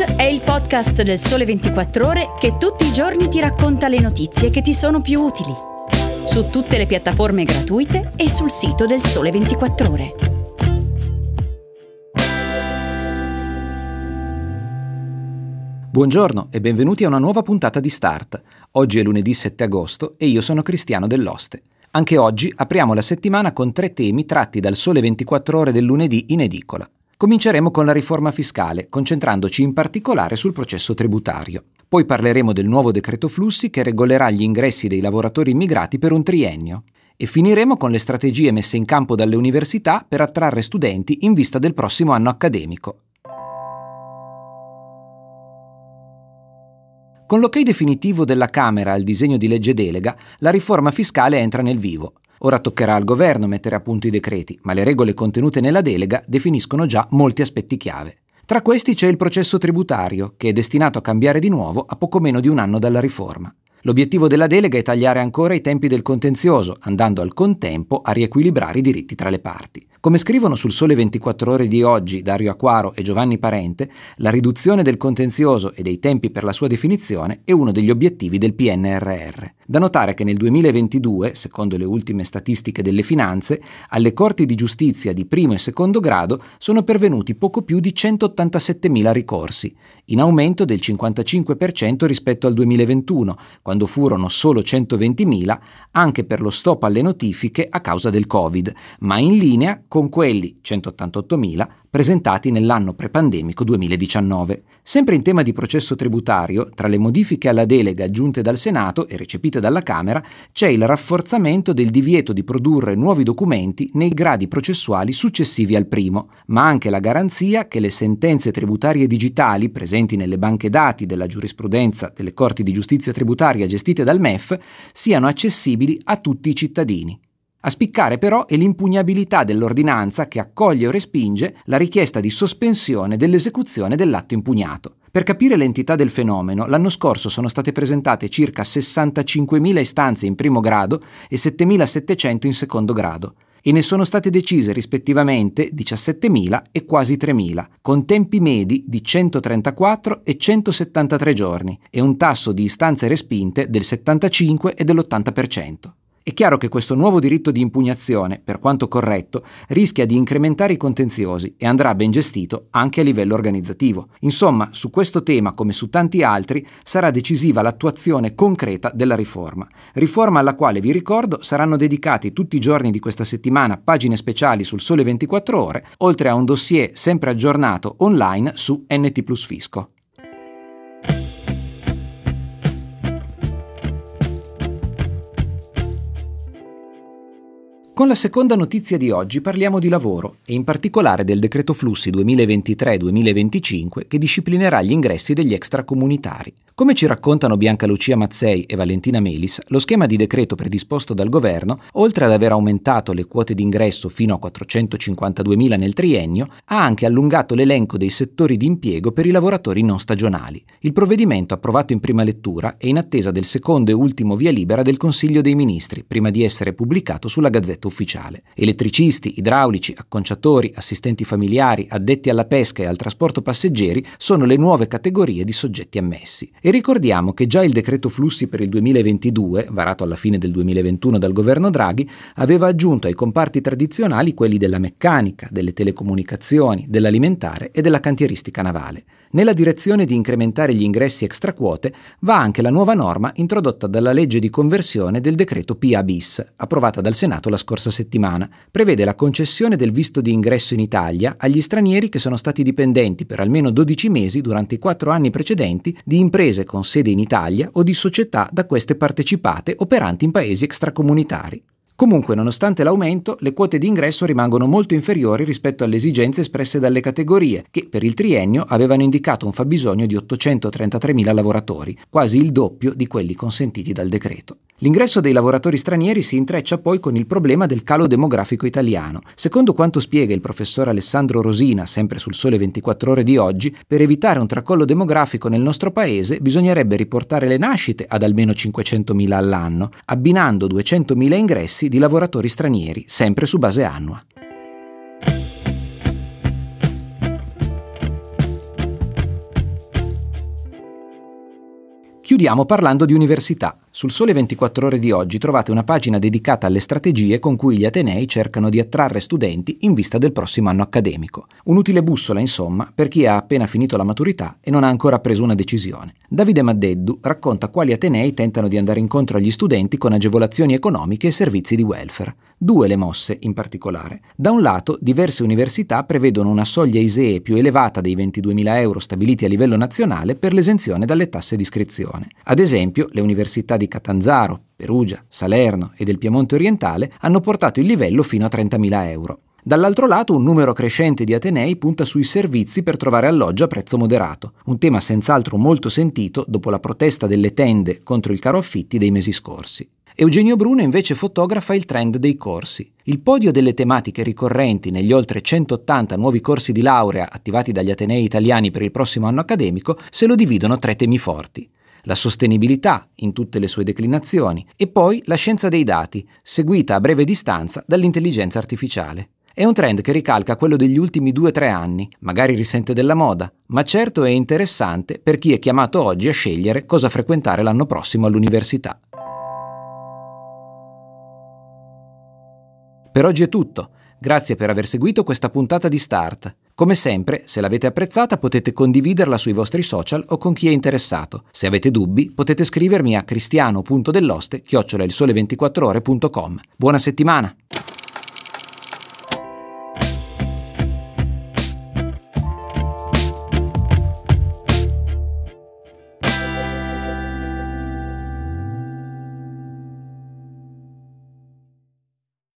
È il podcast del Sole 24 Ore che tutti i giorni ti racconta le notizie che ti sono più utili. Su tutte le piattaforme gratuite e sul sito del Sole 24 Ore. Buongiorno e benvenuti a una nuova puntata di Start. Oggi è lunedì 7 agosto e io sono Cristiano Dell'Oste. Anche oggi apriamo la settimana con tre temi tratti dal Sole 24 Ore del lunedì in edicola. Cominceremo con la riforma fiscale, concentrandoci in particolare sul processo tributario. Poi parleremo del nuovo decreto flussi che regolerà gli ingressi dei lavoratori immigrati per un triennio. E finiremo con le strategie messe in campo dalle università per attrarre studenti in vista del prossimo anno accademico. Con l'ok definitivo della Camera al disegno di legge delega, la riforma fiscale entra nel vivo. Ora toccherà al governo mettere a punto i decreti, ma le regole contenute nella delega definiscono già molti aspetti chiave. Tra questi c'è il processo tributario, che è destinato a cambiare di nuovo a poco meno di un anno dalla riforma. L'obiettivo della delega è tagliare ancora i tempi del contenzioso, andando al contempo a riequilibrare i diritti tra le parti. Come scrivono sul Sole 24 ore di oggi Dario Acquaro e Giovanni Parente, la riduzione del contenzioso e dei tempi per la sua definizione è uno degli obiettivi del PNRR. Da notare che nel 2022, secondo le ultime statistiche delle finanze, alle corti di giustizia di primo e secondo grado sono pervenuti poco più di 187.000 ricorsi, in aumento del 55% rispetto al 2021, quando furono solo 120.000 anche per lo stop alle notifiche a causa del Covid, ma in linea con quelli 188.000 presentati nell'anno prepandemico 2019. Sempre in tema di processo tributario, tra le modifiche alla delega aggiunte dal Senato e recepite dalla Camera, c'è il rafforzamento del divieto di produrre nuovi documenti nei gradi processuali successivi al primo, ma anche la garanzia che le sentenze tributarie digitali presenti nelle banche dati della giurisprudenza delle Corti di giustizia tributaria gestite dal MEF siano accessibili a tutti i cittadini. A spiccare però è l'impugnabilità dell'ordinanza che accoglie o respinge la richiesta di sospensione dell'esecuzione dell'atto impugnato. Per capire l'entità del fenomeno, l'anno scorso sono state presentate circa 65.000 istanze in primo grado e 7.700 in secondo grado e ne sono state decise rispettivamente 17.000 e quasi 3.000, con tempi medi di 134 e 173 giorni e un tasso di istanze respinte del 75 e dell'80%. È chiaro che questo nuovo diritto di impugnazione, per quanto corretto, rischia di incrementare i contenziosi e andrà ben gestito anche a livello organizzativo. Insomma, su questo tema, come su tanti altri, sarà decisiva l'attuazione concreta della riforma. Riforma alla quale, vi ricordo, saranno dedicati tutti i giorni di questa settimana pagine speciali sul Sole 24 ore, oltre a un dossier sempre aggiornato online su NT Plus Fisco. Con la seconda notizia di oggi parliamo di lavoro e in particolare del decreto flussi 2023-2025 che disciplinerà gli ingressi degli extracomunitari. Come ci raccontano Bianca Lucia Mazzei e Valentina Melis, lo schema di decreto predisposto dal governo, oltre ad aver aumentato le quote d'ingresso fino a 452.000 nel triennio, ha anche allungato l'elenco dei settori di impiego per i lavoratori non stagionali. Il provvedimento approvato in prima lettura è in attesa del secondo e ultimo via libera del Consiglio dei Ministri, prima di essere pubblicato sulla Gazzetta ufficiale. Elettricisti, idraulici, acconciatori, assistenti familiari, addetti alla pesca e al trasporto passeggeri sono le nuove categorie di soggetti ammessi. E ricordiamo che già il decreto flussi per il 2022, varato alla fine del 2021 dal governo Draghi, aveva aggiunto ai comparti tradizionali quelli della meccanica, delle telecomunicazioni, dell'alimentare e della cantieristica navale. Nella direzione di incrementare gli ingressi extraquote va anche la nuova norma introdotta dalla legge di conversione del decreto PA bis, approvata dal Senato la scorsa settimana. Prevede la concessione del visto di ingresso in Italia agli stranieri che sono stati dipendenti per almeno 12 mesi durante i quattro anni precedenti di imprese con sede in Italia o di società da queste partecipate operanti in paesi extracomunitari. Comunque, nonostante l'aumento, le quote di ingresso rimangono molto inferiori rispetto alle esigenze espresse dalle categorie, che per il triennio avevano indicato un fabbisogno di 833.000 lavoratori, quasi il doppio di quelli consentiti dal decreto. L'ingresso dei lavoratori stranieri si intreccia poi con il problema del calo demografico italiano. Secondo quanto spiega il professor Alessandro Rosina, sempre sul Sole 24 ore di oggi, per evitare un tracollo demografico nel nostro paese bisognerebbe riportare le nascite ad almeno 500.000 all'anno, abbinando 200.000 ingressi di lavoratori stranieri, sempre su base annua. Chiudiamo parlando di università. Sul Sole 24 ore di oggi trovate una pagina dedicata alle strategie con cui gli Atenei cercano di attrarre studenti in vista del prossimo anno accademico. Un'utile bussola, insomma, per chi ha appena finito la maturità e non ha ancora preso una decisione. Davide Maddeddu racconta quali Atenei tentano di andare incontro agli studenti con agevolazioni economiche e servizi di welfare. Due le mosse in particolare. Da un lato, diverse università prevedono una soglia ISEE più elevata dei 22.000 euro stabiliti a livello nazionale per l'esenzione dalle tasse di iscrizione. Ad esempio, le università di Catanzaro, Perugia, Salerno e del Piemonte orientale hanno portato il livello fino a 30.000 euro. Dall'altro lato un numero crescente di Atenei punta sui servizi per trovare alloggio a prezzo moderato, un tema senz'altro molto sentito dopo la protesta delle tende contro il caro affitti dei mesi scorsi. Eugenio Bruno invece fotografa il trend dei corsi. Il podio delle tematiche ricorrenti negli oltre 180 nuovi corsi di laurea attivati dagli Atenei italiani per il prossimo anno accademico se lo dividono tre temi forti. La sostenibilità in tutte le sue declinazioni e poi la scienza dei dati, seguita a breve distanza dall'intelligenza artificiale. È un trend che ricalca quello degli ultimi 2-3 anni, magari risente della moda, ma certo è interessante per chi è chiamato oggi a scegliere cosa frequentare l'anno prossimo all'università. Per oggi è tutto. Grazie per aver seguito questa puntata di Start. Come sempre, se l'avete apprezzata potete condividerla sui vostri social o con chi è interessato. Se avete dubbi potete scrivermi a cristiano.delloste chiocciola il sole 24 ore.com. Buona settimana!